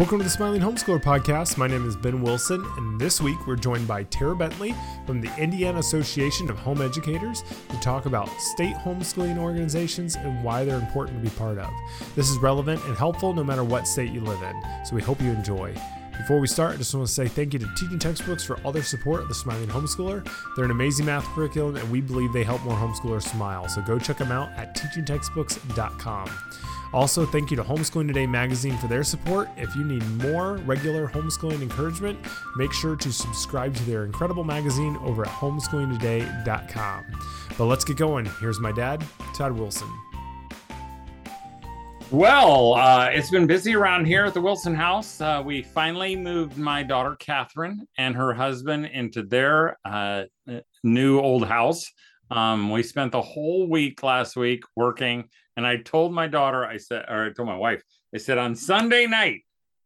Welcome to the Smiling Homeschooler Podcast. My name is Ben Wilson, and this week we're joined by Tara Bentley from the Indiana Association of Home Educators to talk about state homeschooling organizations and why they're important to be part of. This is relevant and helpful no matter what state you live in, so we hope you enjoy. Before we start, I just want to say thank you to Teaching Textbooks for all their support of the Smiling Homeschooler. They're an amazing math curriculum, and we believe they help more homeschoolers smile. So go check them out at teachingtextbooks.com. Also, thank you to Homeschooling Today magazine for their support. If you need more regular homeschooling encouragement, make sure to subscribe to their incredible magazine over at homeschoolingtoday.com. But let's get going. Here's my dad, Todd Wilson. Well, uh, it's been busy around here at the Wilson house. Uh, we finally moved my daughter, Catherine, and her husband into their uh, new old house. Um, we spent the whole week last week working, and I told my daughter, I said, or I told my wife, I said, on Sunday night,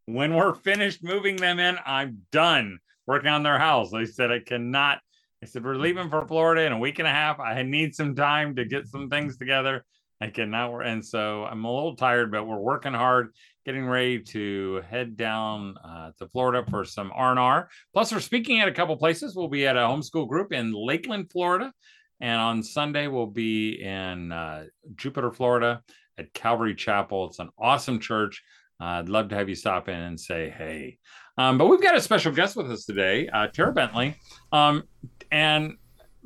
when we're finished moving them in, I'm done working on their house. I said, I cannot. I said, we're leaving for Florida in a week and a half. I need some time to get some things together. I cannot. And so I'm a little tired, but we're working hard, getting ready to head down uh, to Florida for some R&R. Plus, we're speaking at a couple places. We'll be at a homeschool group in Lakeland, Florida. And on Sunday, we'll be in uh, Jupiter, Florida at Calvary Chapel. It's an awesome church. Uh, I'd love to have you stop in and say hey. Um, but we've got a special guest with us today, uh, Tara Bentley. Um, and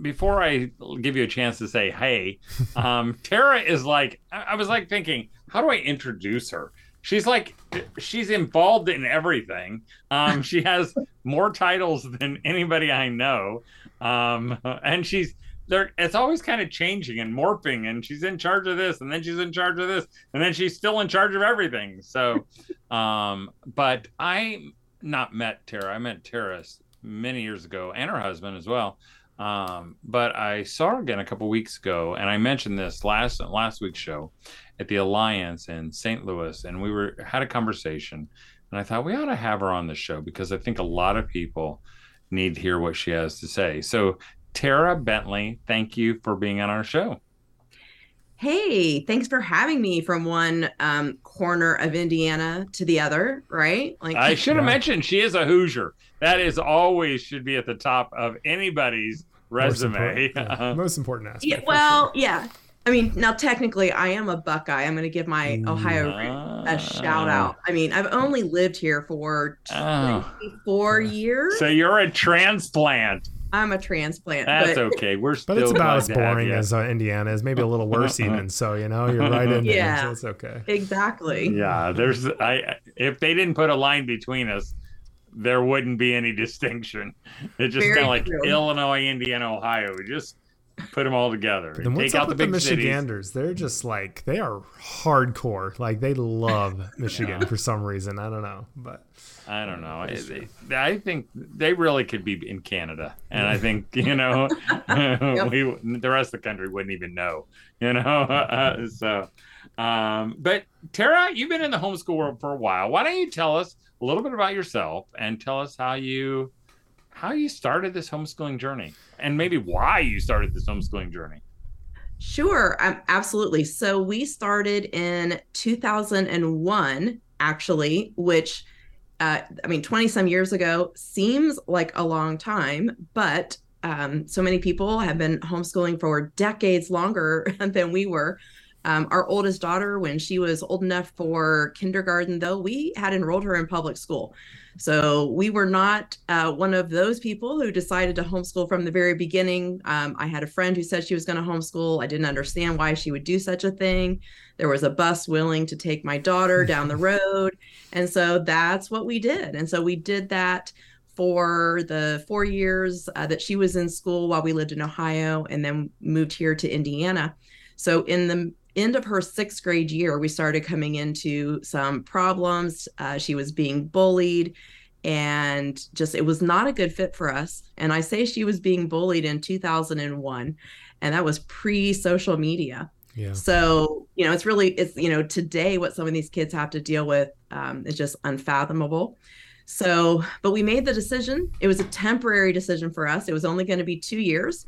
before I give you a chance to say hey, um, Tara is like, I was like thinking, how do I introduce her? She's like, she's involved in everything. Um, she has more titles than anybody I know. Um, and she's, there it's always kind of changing and morphing and she's in charge of this and then she's in charge of this and then she's still in charge of everything so um but i not met tara i met tara many years ago and her husband as well um but i saw her again a couple weeks ago and i mentioned this last last week's show at the alliance in st louis and we were had a conversation and i thought we ought to have her on the show because i think a lot of people need to hear what she has to say. So Tara Bentley, thank you for being on our show. Hey, thanks for having me from one um, corner of Indiana to the other, right? Like I should have yeah. mentioned she is a Hoosier. That is always should be at the top of anybody's resume. Most important, yeah. Most important aspect. Yeah, well, sure. yeah. I mean, now technically, I am a Buckeye. I'm going to give my Ohio uh, a shout out. I mean, I've only lived here for 24 uh, years. So you're a transplant. I'm a transplant. That's but... okay. We're still. But it's about as boring as uh, Indiana is. Maybe a little worse even. So you know, you're right in yeah, there. So it's okay. Exactly. Yeah. There's. I. If they didn't put a line between us, there wouldn't be any distinction. It's just kind of like true. Illinois, Indiana, Ohio. We just put them all together. Then what's up with the, the Michiganders? Cities. They're just like they are hardcore. Like they love Michigan for some reason. I don't know, but I don't know. I, they, I think they really could be in Canada, and I think you know we the rest of the country wouldn't even know. You know, uh, so. Um, but Tara, you've been in the homeschool world for a while. Why don't you tell us a little bit about yourself and tell us how you how you started this homeschooling journey and maybe why you started this homeschooling journey. Sure, um, absolutely. So we started in 2001, actually, which uh, I mean, 20 some years ago seems like a long time, but um, so many people have been homeschooling for decades longer than we were. Um, our oldest daughter, when she was old enough for kindergarten, though, we had enrolled her in public school. So we were not uh, one of those people who decided to homeschool from the very beginning. Um, I had a friend who said she was going to homeschool. I didn't understand why she would do such a thing. There was a bus willing to take my daughter down the road. And so that's what we did. And so we did that for the four years uh, that she was in school while we lived in Ohio and then moved here to Indiana. So in the end of her sixth grade year, we started coming into some problems. Uh, she was being bullied and just it was not a good fit for us. And I say she was being bullied in 2001, and that was pre social media. Yeah. So, you know, it's really, it's, you know, today what some of these kids have to deal with um, is just unfathomable. So, but we made the decision. It was a temporary decision for us. It was only going to be two years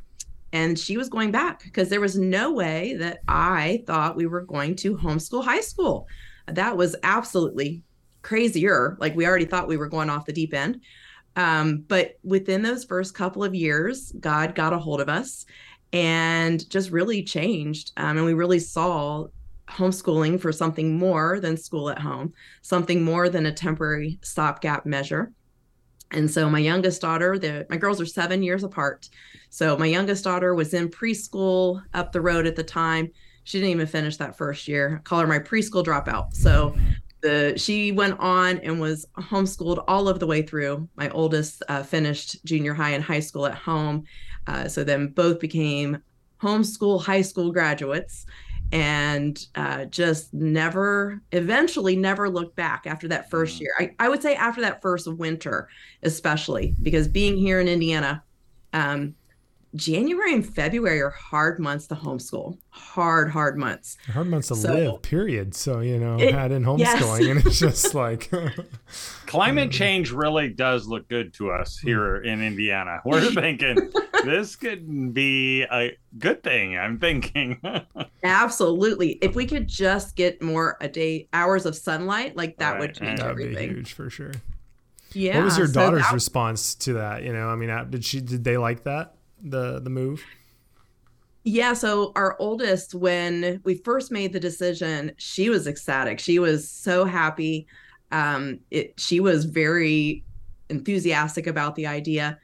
and she was going back because there was no way that I thought we were going to homeschool high school. That was absolutely crazier. Like we already thought we were going off the deep end. Um, but within those first couple of years, God got a hold of us and just really changed. Um, and we really saw homeschooling for something more than school at home, something more than a temporary stopgap measure. And so my youngest daughter, the my girls are seven years apart. So my youngest daughter was in preschool up the road at the time. She didn't even finish that first year. I call her my preschool dropout. So the she went on and was homeschooled all of the way through. My oldest uh, finished junior high and high school at home. Uh, so then both became homeschool high school graduates and uh, just never eventually never looked back after that first mm. year I, I would say after that first winter especially because being here in indiana um, January and February are hard months to homeschool. Hard, hard months. Hard months to so, live, period. So, you know, it, had in homeschooling yes. and it's just like climate change really does look good to us here in Indiana. We're thinking this could be a good thing. I'm thinking. Absolutely. If we could just get more a day hours of sunlight, like that right. would change That'd everything. Be huge for sure. Yeah. What was your daughter's that, response to that? You know, I mean, did she did they like that? the the move? Yeah, so our oldest, when we first made the decision, she was ecstatic. She was so happy. Um, it she was very enthusiastic about the idea.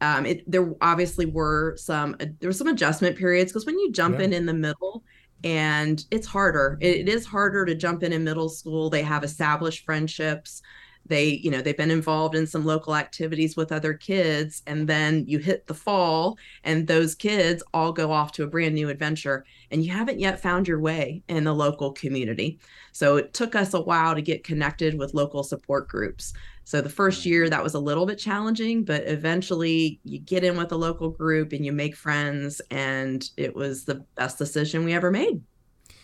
Um, it there obviously were some uh, there were some adjustment periods because when you jump yeah. in in the middle and it's harder. It, it is harder to jump in in middle school. They have established friendships they you know they've been involved in some local activities with other kids and then you hit the fall and those kids all go off to a brand new adventure and you haven't yet found your way in the local community. So it took us a while to get connected with local support groups. So the first year mm-hmm. that was a little bit challenging but eventually you get in with a local group and you make friends and it was the best decision we ever made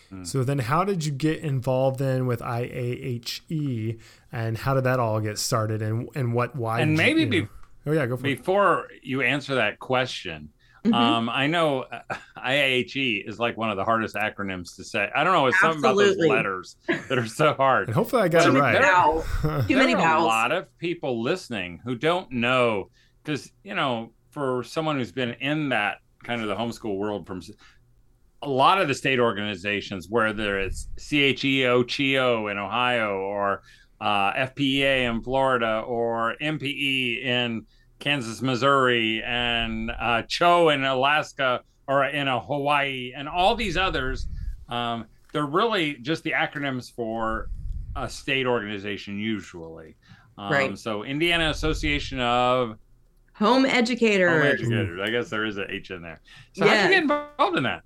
Hmm. So then, how did you get involved then with IAHE, and how did that all get started, and and what why? And maybe you, be, oh yeah, go for before it. you answer that question. Mm-hmm. Um, I know uh, IAHE is like one of the hardest acronyms to say. I don't know, it's Absolutely. something about those letters that are so hard. And hopefully, I got Too it right. There, Too many vowels. a lot of people listening who don't know because you know, for someone who's been in that kind of the homeschool world from a lot of the state organizations, whether it's CHEO, CHEO in Ohio, or uh, FPEA in Florida, or MPE in Kansas, Missouri, and uh, CHO in Alaska or in a Hawaii, and all these others, um, they're really just the acronyms for a state organization usually. Um, right. So Indiana Association of Home Educators. Home Educators. I guess there is an H in there. So yeah. how did you get involved in that?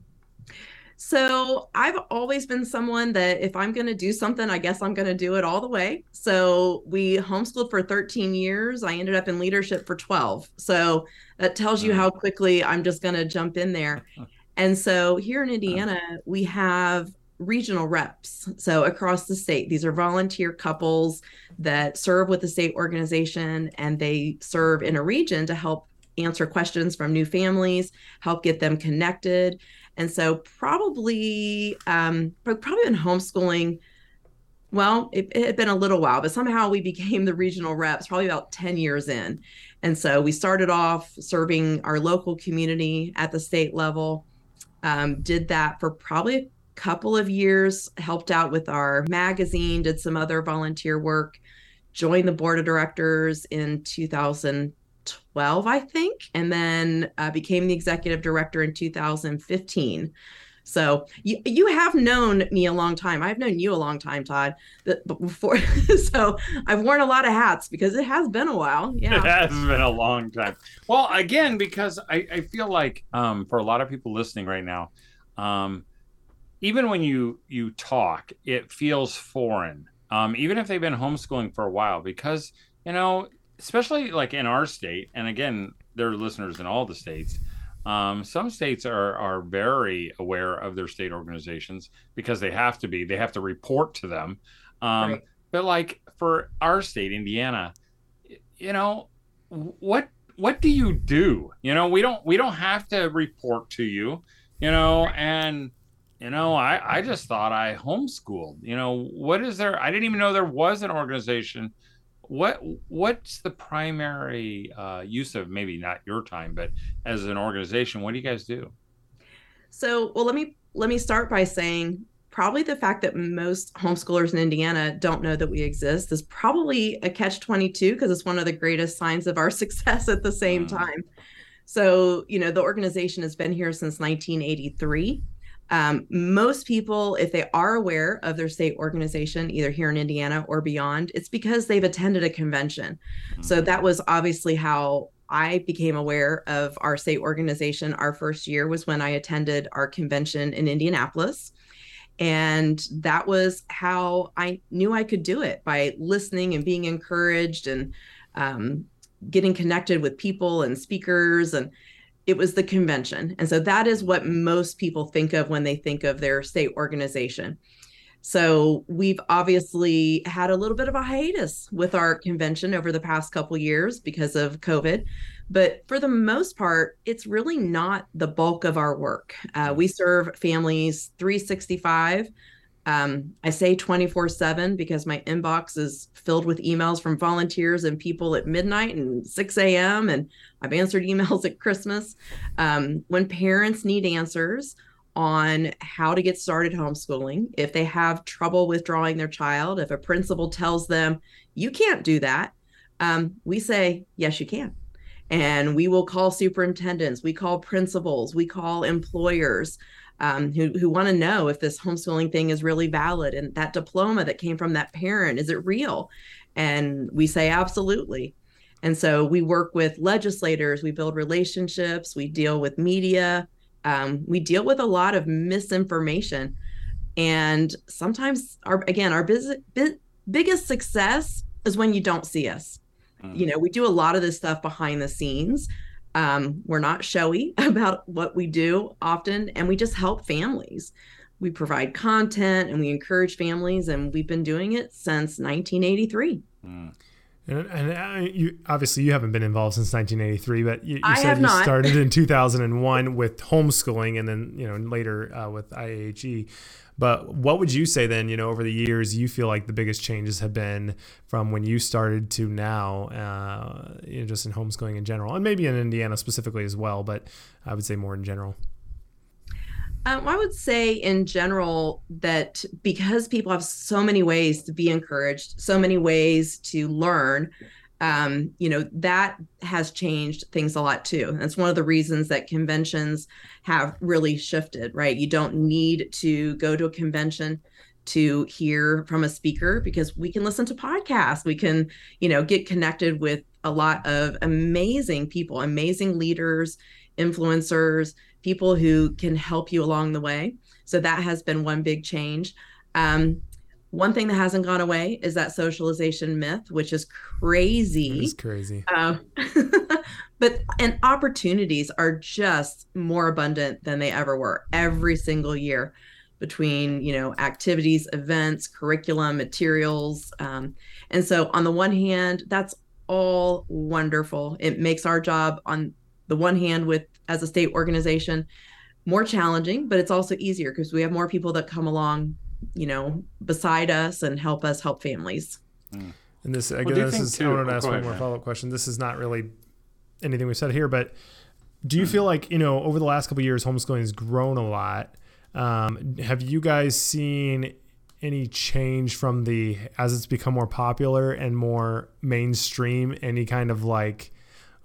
So I've always been someone that if I'm going to do something, I guess I'm going to do it all the way. So we homeschooled for 13 years. I ended up in leadership for 12. So that tells you mm. how quickly I'm just going to jump in there. And so here in uh-huh. Indiana, we have regional reps. So across the state, these are volunteer couples that serve with the state organization and they serve in a region to help answer questions from new families, help get them connected. And so probably um probably been homeschooling well, it, it, had been a little while, but somehow we became the regional reps probably about 10 years in. And so we started off serving our local community at the state level, um, did that for probably a couple of years, helped out with our magazine, did some other volunteer work, joined the board of directors in 2000, 12, I think, and then uh, became the executive director in 2015. So you you have known me a long time. I've known you a long time, Todd. But before, so I've worn a lot of hats because it has been a while. Yeah, it has been a long time. Well, again, because I, I feel like um, for a lot of people listening right now, um, even when you you talk, it feels foreign. Um, even if they've been homeschooling for a while, because you know especially like in our state, and again, there are listeners in all the states. Um, some states are are very aware of their state organizations because they have to be. They have to report to them. Um, right. But like for our state, Indiana, you know, what what do you do? You know, we don't we don't have to report to you. You know, and you know, I, I just thought I homeschooled. You know, what is there? I didn't even know there was an organization. What what's the primary uh, use of maybe not your time, but as an organization, what do you guys do? So, well, let me let me start by saying probably the fact that most homeschoolers in Indiana don't know that we exist is probably a catch 22 because it's one of the greatest signs of our success at the same mm. time. So, you know, the organization has been here since 1983. Um, most people, if they are aware of their state organization, either here in Indiana or beyond, it's because they've attended a convention. Mm-hmm. So that was obviously how I became aware of our state organization. Our first year was when I attended our convention in Indianapolis. And that was how I knew I could do it by listening and being encouraged and um, getting connected with people and speakers and it was the convention. And so that is what most people think of when they think of their state organization. So we've obviously had a little bit of a hiatus with our convention over the past couple years because of COVID. But for the most part, it's really not the bulk of our work. Uh, we serve families 365 um, I say 24 7 because my inbox is filled with emails from volunteers and people at midnight and 6 a.m. And I've answered emails at Christmas. Um, when parents need answers on how to get started homeschooling, if they have trouble withdrawing their child, if a principal tells them, you can't do that, um, we say, yes, you can. And we will call superintendents, we call principals, we call employers um, who, who want to know if this homeschooling thing is really valid and that diploma that came from that parent is it real? And we say absolutely. And so we work with legislators we build relationships we deal with media um, we deal with a lot of misinformation. And sometimes our again our biz, biz, biggest success is when you don't see us. Mm. you know we do a lot of this stuff behind the scenes um, we're not showy about what we do often, and we just help families. We provide content and we encourage families, and we've been doing it since 1983. Mm. And, and uh, you obviously you haven't been involved since 1983, but you, you said you not. started in 2001 with homeschooling, and then you know later uh, with IAHE. But what would you say then, you know, over the years, you feel like the biggest changes have been from when you started to now, uh, you know, just in homeschooling in general, and maybe in Indiana specifically as well, but I would say more in general. Um, I would say in general that because people have so many ways to be encouraged, so many ways to learn, um, you know, that has changed things a lot too. That's one of the reasons that conventions have really shifted, right? You don't need to go to a convention to hear from a speaker because we can listen to podcasts. We can, you know, get connected with a lot of amazing people, amazing leaders, influencers, people who can help you along the way. So that has been one big change. Um, one thing that hasn't gone away is that socialization myth, which is crazy. It's crazy. Uh, but and opportunities are just more abundant than they ever were every single year between you know activities events curriculum materials um, and so on the one hand that's all wonderful it makes our job on the one hand with as a state organization more challenging but it's also easier because we have more people that come along you know, beside us and help us help families. Mm. And this, again, well, this is, too, I want to ask one more follow up question. This is not really anything we said here, but do you mm. feel like, you know, over the last couple years, homeschooling has grown a lot? Um, have you guys seen any change from the, as it's become more popular and more mainstream, any kind of like,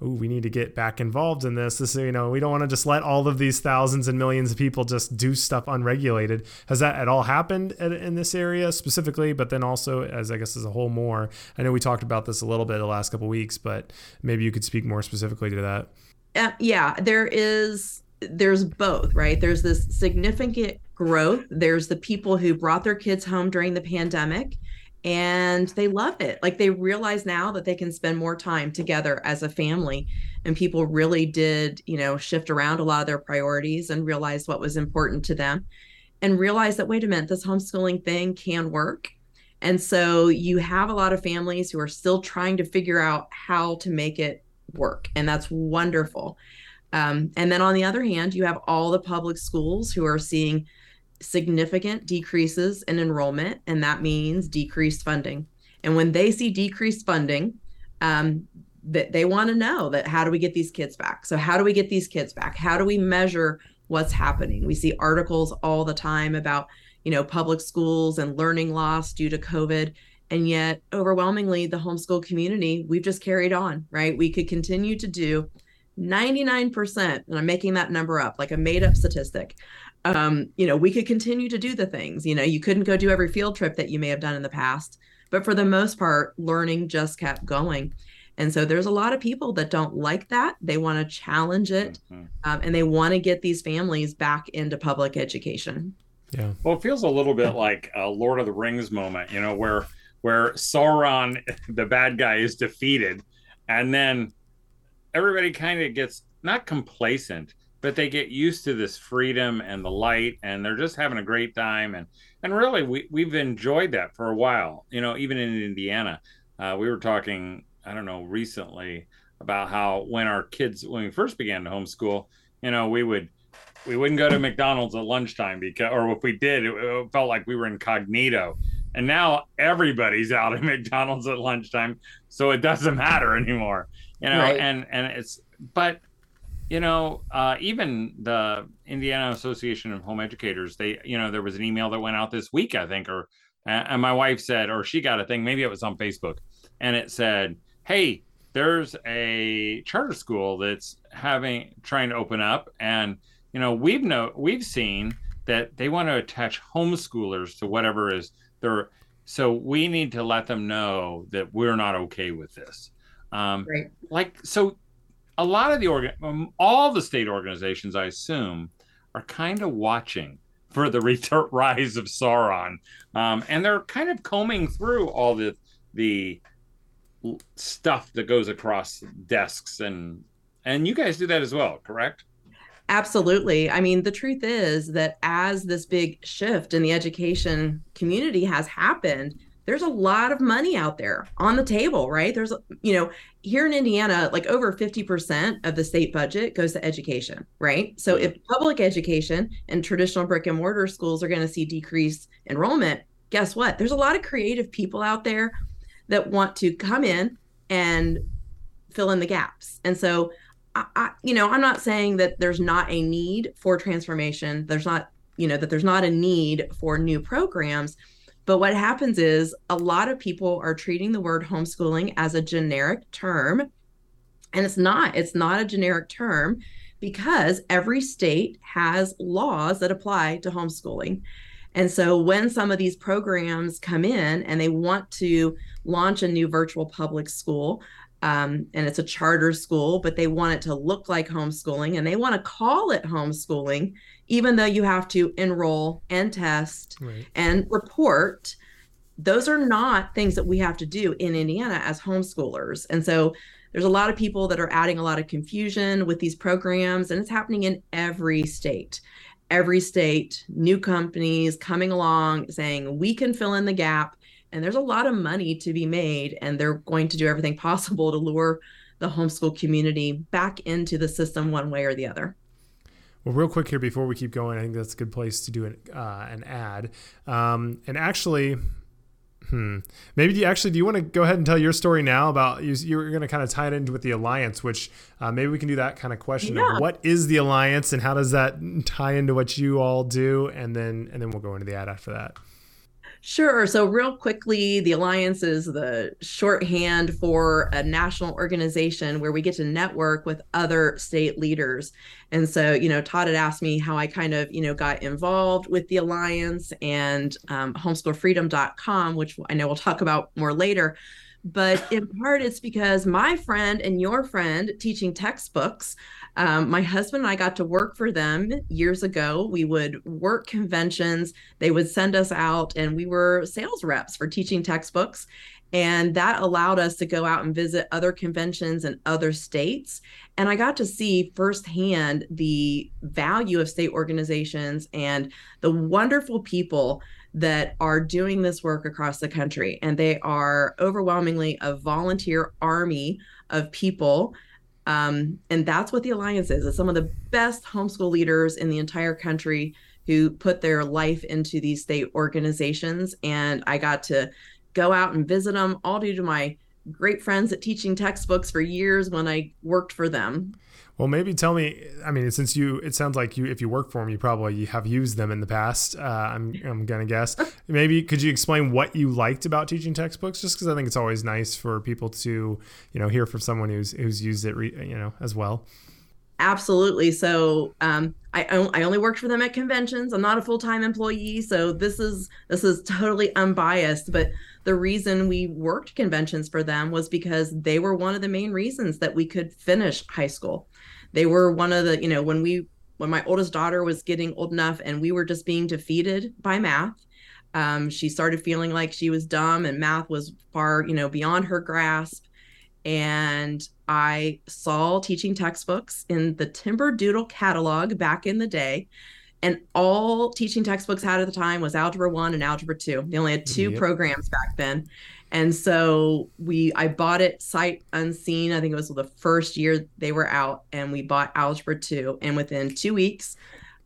Ooh, we need to get back involved in this. This, you know, we don't want to just let all of these thousands and millions of people just do stuff unregulated. Has that at all happened in this area specifically? But then also, as I guess as a whole, more. I know we talked about this a little bit the last couple weeks, but maybe you could speak more specifically to that. Uh, yeah, there is. There's both, right? There's this significant growth. There's the people who brought their kids home during the pandemic and they love it. Like they realize now that they can spend more time together as a family. And people really did, you know, shift around a lot of their priorities and realize what was important to them and realize that, wait a minute, this homeschooling thing can work. And so you have a lot of families who are still trying to figure out how to make it work. And that's wonderful. Um, and then on the other hand, you have all the public schools who are seeing significant decreases in enrollment, and that means decreased funding. And when they see decreased funding, um, that they want to know that how do we get these kids back? So how do we get these kids back? How do we measure what's happening? We see articles all the time about you know public schools and learning loss due to COVID, and yet overwhelmingly the homeschool community we've just carried on. Right? We could continue to do 99%, and I'm making that number up like a made up statistic. Um, you know, we could continue to do the things. You know, you couldn't go do every field trip that you may have done in the past, but for the most part, learning just kept going. And so there's a lot of people that don't like that. They want to challenge it mm-hmm. um, and they want to get these families back into public education. Yeah. Well, it feels a little bit like a Lord of the Rings moment, you know, where where Sauron, the bad guy, is defeated, and then everybody kind of gets not complacent, but they get used to this freedom and the light, and they're just having a great time. And and really, we we've enjoyed that for a while. You know, even in Indiana, uh, we were talking I don't know recently about how when our kids when we first began to homeschool, you know, we would we wouldn't go to McDonald's at lunchtime because or if we did, it, it felt like we were incognito. And now everybody's out at McDonald's at lunchtime, so it doesn't matter anymore. You know, right. and and it's but you know, uh, even the Indiana Association of Home Educators, they, you know, there was an email that went out this week, I think, or, and my wife said, or she got a thing, maybe it was on Facebook, and it said, hey, there's a charter school that's having trying to open up, and you know we've know we've seen that they want to attach homeschoolers to whatever is their. So we need to let them know that we're not okay with this. Um, right. Like so, a lot of the organ, um, all the state organizations, I assume, are kind of watching for the rise of Sauron, um, and they're kind of combing through all the the stuff that goes across desks and and you guys do that as well correct? Absolutely. I mean the truth is that as this big shift in the education community has happened there's a lot of money out there on the table right there's you know here in indiana like over 50% of the state budget goes to education right so mm-hmm. if public education and traditional brick and mortar schools are going to see decreased enrollment guess what there's a lot of creative people out there that want to come in and fill in the gaps. And so, I, I, you know, I'm not saying that there's not a need for transformation. There's not, you know, that there's not a need for new programs. But what happens is a lot of people are treating the word homeschooling as a generic term. And it's not, it's not a generic term because every state has laws that apply to homeschooling. And so when some of these programs come in and they want to launch a new virtual public school, um, and it's a charter school, but they want it to look like homeschooling and they want to call it homeschooling, even though you have to enroll and test right. and report. Those are not things that we have to do in Indiana as homeschoolers. And so there's a lot of people that are adding a lot of confusion with these programs, and it's happening in every state every state, new companies coming along saying we can fill in the gap. And there's a lot of money to be made, and they're going to do everything possible to lure the homeschool community back into the system one way or the other. Well, real quick here before we keep going, I think that's a good place to do an, uh, an ad. Um, and actually, Hmm. Maybe do you, actually do you want to go ahead and tell your story now about you? You're going to kind of tie it into with the alliance, which uh, maybe we can do that kind of question yeah. of what is the alliance and how does that tie into what you all do, and then and then we'll go into the ad after that. Sure. So, real quickly, the Alliance is the shorthand for a national organization where we get to network with other state leaders. And so, you know, Todd had asked me how I kind of, you know, got involved with the Alliance and um, homeschoolfreedom.com, which I know we'll talk about more later. But in part, it's because my friend and your friend teaching textbooks um, my husband and I got to work for them years ago. We would work conventions, they would send us out, and we were sales reps for teaching textbooks. And that allowed us to go out and visit other conventions in other states. And I got to see firsthand the value of state organizations and the wonderful people that are doing this work across the country. And they are overwhelmingly a volunteer army of people um, and that's what the Alliance is. It's some of the best homeschool leaders in the entire country who put their life into these state organizations. And I got to go out and visit them all due to my great friends at teaching textbooks for years when I worked for them. Well, maybe tell me. I mean, since you, it sounds like you, if you work for them, you probably have used them in the past. Uh, I'm, I'm gonna guess. maybe could you explain what you liked about teaching textbooks? Just because I think it's always nice for people to, you know, hear from someone who's who's used it, you know, as well. Absolutely. So um, I I only worked for them at conventions. I'm not a full time employee, so this is this is totally unbiased. But the reason we worked conventions for them was because they were one of the main reasons that we could finish high school. They were one of the you know when we when my oldest daughter was getting old enough and we were just being defeated by math. Um, she started feeling like she was dumb and math was far you know beyond her grasp and I saw teaching textbooks in the Timberdoodle catalog back in the day. And all teaching textbooks had at the time was Algebra 1 and Algebra 2. They only had two yep. programs back then. And so we I bought it sight unseen. I think it was the first year they were out and we bought Algebra 2 and within 2 weeks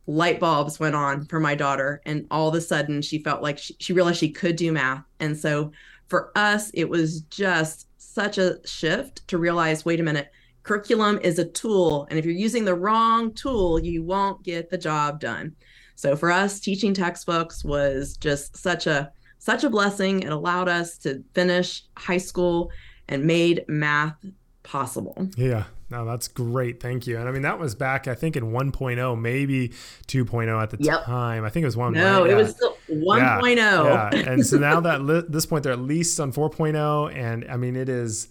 light bulbs went on for my daughter and all of a sudden she felt like she, she realized she could do math. And so for us it was just such a shift to realize wait a minute, curriculum is a tool. And if you're using the wrong tool, you won't get the job done. So for us, teaching textbooks was just such a such a blessing. It allowed us to finish high school and made math possible. Yeah. No, that's great. Thank you. And I mean, that was back, I think, in 1.0, maybe 2.0 at the yep. time. I think it was 1. No, it was still 1.0. Yeah. Oh. yeah. And so now that li- this point, they're at least on 4.0. And I mean, it is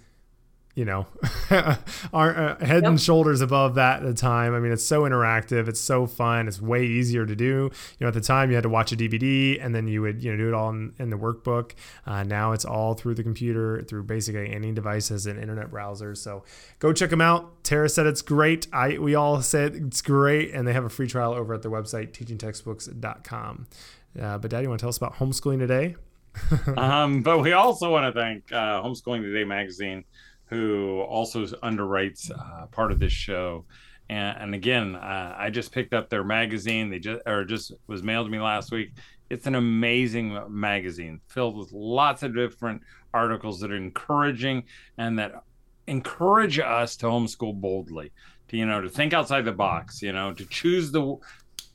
you know, are uh, head yep. and shoulders above that at the time. I mean, it's so interactive, it's so fun, it's way easier to do. You know, at the time you had to watch a DVD and then you would you know do it all in, in the workbook. Uh, now it's all through the computer, through basically any devices and internet browsers. So go check them out. Tara said it's great. I we all said it's great, and they have a free trial over at their website teachingtextbooks.com. Uh, but Dad, you want to tell us about homeschooling today? um, but we also want to thank uh, Homeschooling Today magazine who also underwrites uh, part of this show. And, and again, uh, I just picked up their magazine. They just or just was mailed to me last week. It's an amazing magazine filled with lots of different articles that are encouraging and that encourage us to homeschool boldly. To you know, to think outside the box. You know, to choose the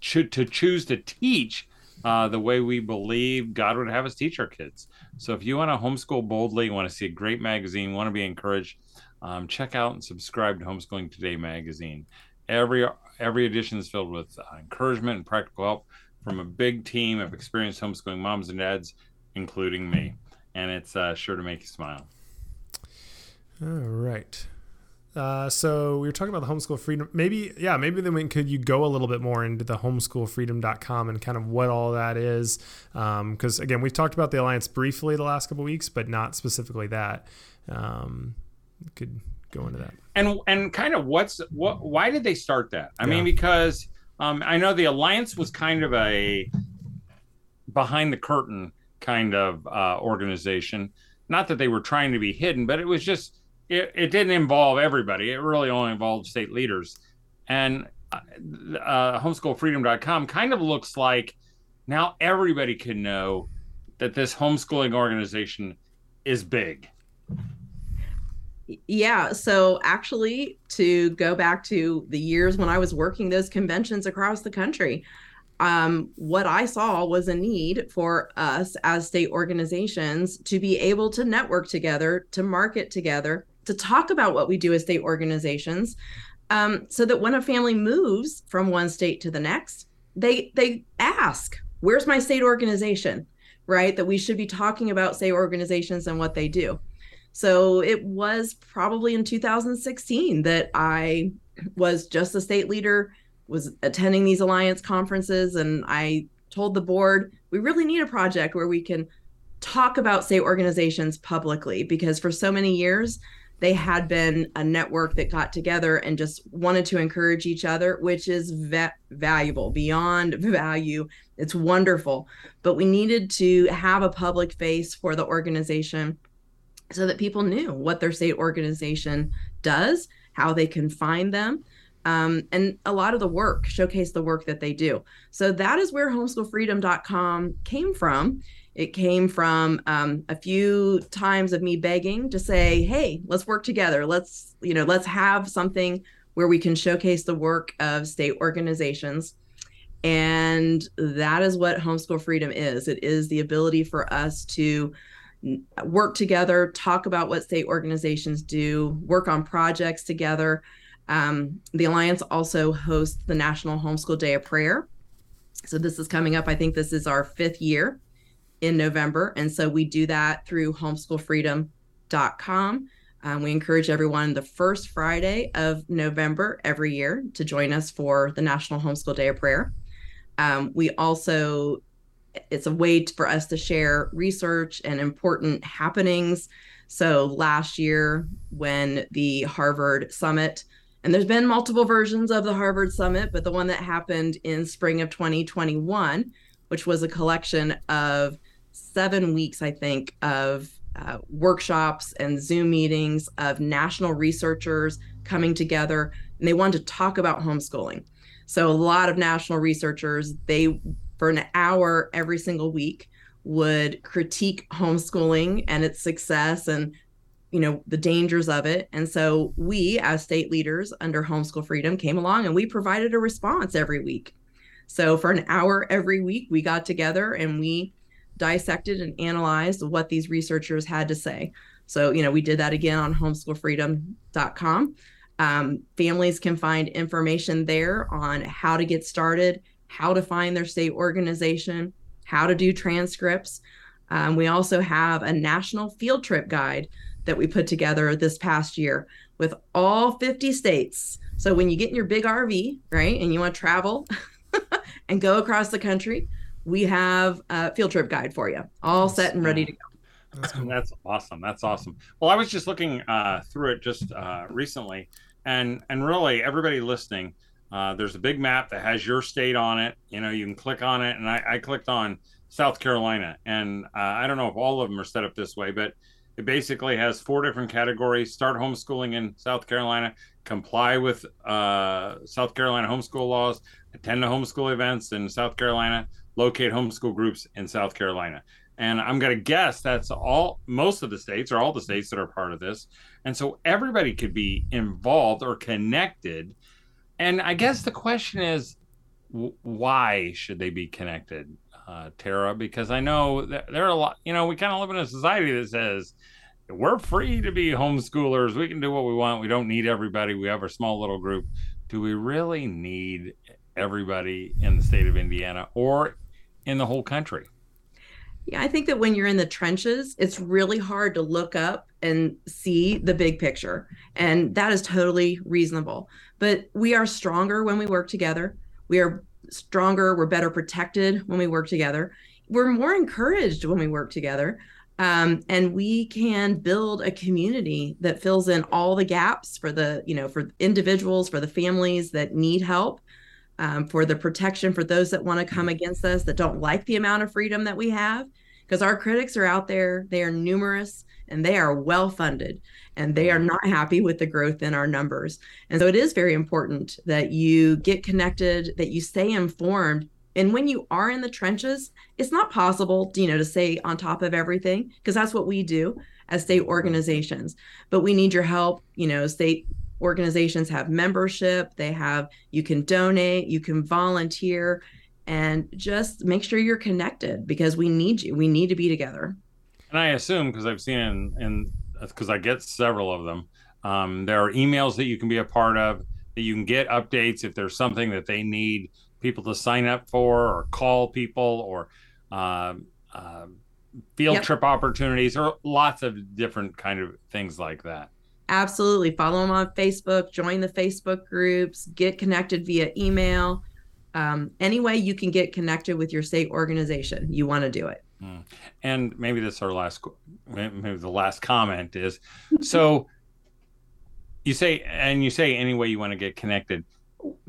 to, choose to teach uh, the way we believe God would have us teach our kids. So if you want to homeschool boldly, want to see a great magazine, want to be encouraged, um, check out and subscribe to Homeschooling Today magazine. Every every edition is filled with uh, encouragement and practical help from a big team of experienced homeschooling moms and dads, including me, and it's uh, sure to make you smile. All right. Uh, so we were talking about the homeschool freedom. Maybe, yeah, maybe then we, could you go a little bit more into the homeschoolfreedom.com and kind of what all that is? Because um, again, we've talked about the alliance briefly the last couple weeks, but not specifically that. Um, could go into that. And and kind of what's what? Why did they start that? I yeah. mean, because um, I know the alliance was kind of a behind the curtain kind of uh, organization. Not that they were trying to be hidden, but it was just it, it didn't involve everybody. It really only involved state leaders. And uh, uh, homeschoolfreedom.com kind of looks like now everybody can know that this homeschooling organization is big. Yeah. So, actually, to go back to the years when I was working those conventions across the country, um, what I saw was a need for us as state organizations to be able to network together, to market together, to talk about what we do as state organizations um, so that when a family moves from one state to the next they they ask where's my state organization? Right? That we should be talking about state organizations and what they do. So it was probably in 2016 that i was just a state leader was attending these alliance conferences and i told the board we really need a project where we can talk about state organizations publicly because for so many years they had been a network that got together and just wanted to encourage each other, which is va- valuable beyond value. It's wonderful. But we needed to have a public face for the organization so that people knew what their state organization does, how they can find them. um, and a lot of the work showcase the work that they do. So that is where homeschoolfreedom.com came from. It came from um, a few times of me begging to say, "Hey, let's work together. Let's you know, let's have something where we can showcase the work of state organizations." And that is what homeschool freedom is. It is the ability for us to work together, talk about what state organizations do, work on projects together. Um, the Alliance also hosts the National Homeschool Day of Prayer. So this is coming up. I think this is our fifth year in November. And so we do that through homeschoolfreedom.com. Um, we encourage everyone the first Friday of November every year to join us for the National Homeschool Day of Prayer. Um, we also, it's a way for us to share research and important happenings. So last year, when the Harvard Summit, and there's been multiple versions of the Harvard Summit, but the one that happened in spring of 2021, which was a collection of seven weeks, I think, of uh, workshops and Zoom meetings of national researchers coming together, and they wanted to talk about homeschooling. So a lot of national researchers, they for an hour every single week would critique homeschooling and its success and you know the dangers of it and so we as state leaders under homeschool freedom came along and we provided a response every week so for an hour every week we got together and we dissected and analyzed what these researchers had to say so you know we did that again on homeschoolfreedom.com um, families can find information there on how to get started, how to find their state organization, how to do transcripts. Um, we also have a national field trip guide that we put together this past year with all 50 states. So when you get in your big RV, right, and you want to travel and go across the country, we have a field trip guide for you, all set and ready to go. That's, awesome. That's awesome. Well, I was just looking uh, through it just uh, recently, and and really everybody listening, uh, there's a big map that has your state on it. You know, you can click on it, and I, I clicked on South Carolina, and uh, I don't know if all of them are set up this way, but it basically has four different categories: start homeschooling in South Carolina, comply with uh, South Carolina homeschool laws, attend the homeschool events in South Carolina, locate homeschool groups in South Carolina. And i'm going to guess that's all most of the states or all the states that are part of this. And so everybody could be involved or connected. And i guess the question is why should they be connected uh, tara? Because i know that there are a lot you know we kind of live in a society that says we're free to be homeschoolers. We can do what we want. We don't need everybody. We have our small little group. Do we really need everybody in the state of indiana? Or in the whole country yeah, I think that when you're in the trenches, it's really hard to look up and see the big picture. And that is totally reasonable. But we are stronger when we work together. We are stronger, we're better protected when we work together. We're more encouraged when we work together. Um, and we can build a community that fills in all the gaps for the, you know, for individuals, for the families that need help um, for the protection for those that want to come mm-hmm. against us that don't like the amount of freedom that we have. Because our critics are out there they are numerous and they are well funded and they are mm-hmm. not happy with the growth in our numbers. And so it is very important that you get connected that you stay informed and when you are in the trenches it's not possible you know to stay on top of everything because that's what we do as state mm-hmm. organizations. But we need your help you know state organizations have membership, they have you can donate, you can volunteer and just make sure you're connected because we need you. We need to be together. And I assume because I've seen in because I get several of them, um, there are emails that you can be a part of that you can get updates if there's something that they need people to sign up for or call people or uh, uh, field yep. trip opportunities or lots of different kind of things like that absolutely follow them on Facebook, join the Facebook groups, get connected via email. Um, any way you can get connected with your state organization, you want to do it. Hmm. And maybe this is our last, maybe the last comment is so you say, and you say any way you want to get connected.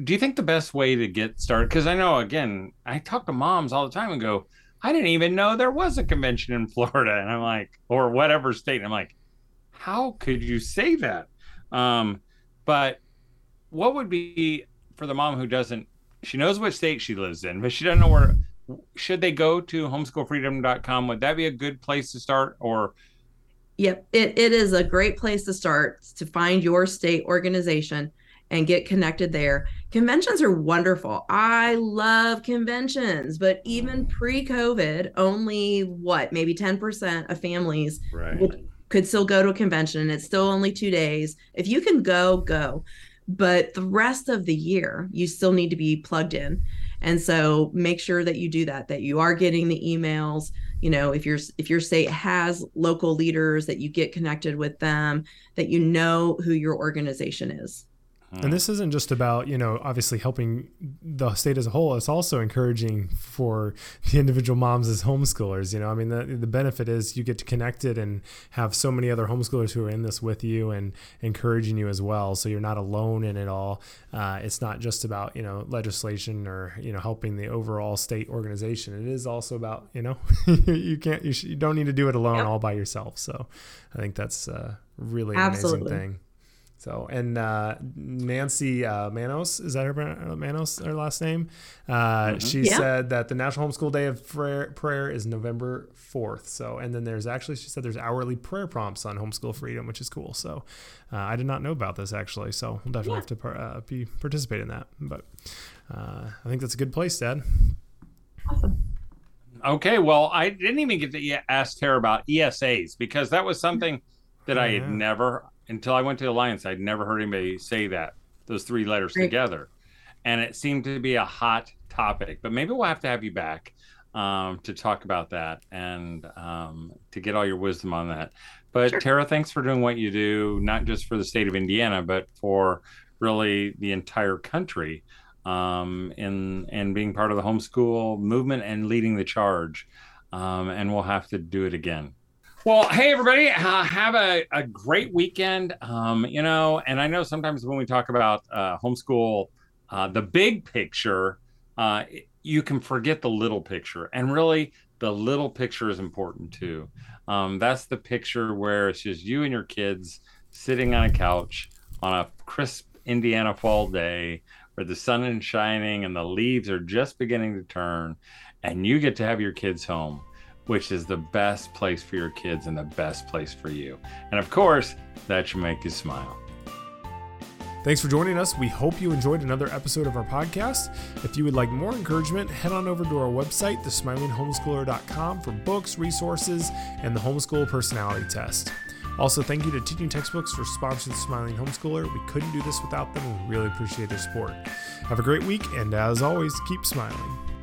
Do you think the best way to get started? Because I know, again, I talk to moms all the time and go, I didn't even know there was a convention in Florida. And I'm like, or whatever state. And I'm like, how could you say that? Um, but what would be for the mom who doesn't she knows what state she lives in, but she doesn't know where should they go to homeschoolfreedom.com? Would that be a good place to start or Yep, it, it is a great place to start to find your state organization and get connected there. Conventions are wonderful. I love conventions, but even pre COVID, only what, maybe 10% of families right. would, could still go to a convention and it's still only two days. If you can go, go. But the rest of the year, you still need to be plugged in. And so make sure that you do that, that you are getting the emails, you know if your if your state has local leaders that you get connected with them that you know who your organization is and this isn't just about, you know, obviously helping the state as a whole. It's also encouraging for the individual moms as homeschoolers. You know, I mean, the, the benefit is you get to connected and have so many other homeschoolers who are in this with you and encouraging you as well. So you're not alone in it all. Uh, it's not just about, you know, legislation or, you know, helping the overall state organization. It is also about, you know, you can't, you, sh- you, don't need to do it alone yep. all by yourself. So I think that's a really Absolutely. amazing thing. So and uh, Nancy uh, Manos is that her uh, Manos her last name? Uh, mm-hmm. She yeah. said that the National Homeschool Day of prayer, prayer is November fourth. So and then there's actually she said there's hourly prayer prompts on Homeschool Freedom, which is cool. So uh, I did not know about this actually. So we'll definitely yeah. have to uh, be participate in that. But I think that's a good place, Dad. Awesome. Okay, well, I didn't even get to ask Tara about ESAs because that was something that I had never until I went to Alliance, I'd never heard anybody say that those three letters together, and it seemed to be a hot topic. But maybe we'll have to have you back um, to talk about that and um, to get all your wisdom on that. But sure. Tara, thanks for doing what you do, not just for the state of Indiana, but for really the entire country um, in and being part of the homeschool movement and leading the charge. Um, and we'll have to do it again. Well, hey everybody, uh, have a, a great weekend. Um, you know, and I know sometimes when we talk about uh, homeschool, uh, the big picture, uh, you can forget the little picture, and really, the little picture is important too. Um, that's the picture where it's just you and your kids sitting on a couch on a crisp Indiana fall day where the sun is shining and the leaves are just beginning to turn, and you get to have your kids home which is the best place for your kids and the best place for you. And of course, that should make you smile. Thanks for joining us. We hope you enjoyed another episode of our podcast. If you would like more encouragement, head on over to our website, thesmilinghomeschooler.com, for books, resources, and the homeschool personality test. Also, thank you to Teaching Textbooks for sponsoring Smiling Homeschooler. We couldn't do this without them, we really appreciate their support. Have a great week, and as always, keep smiling.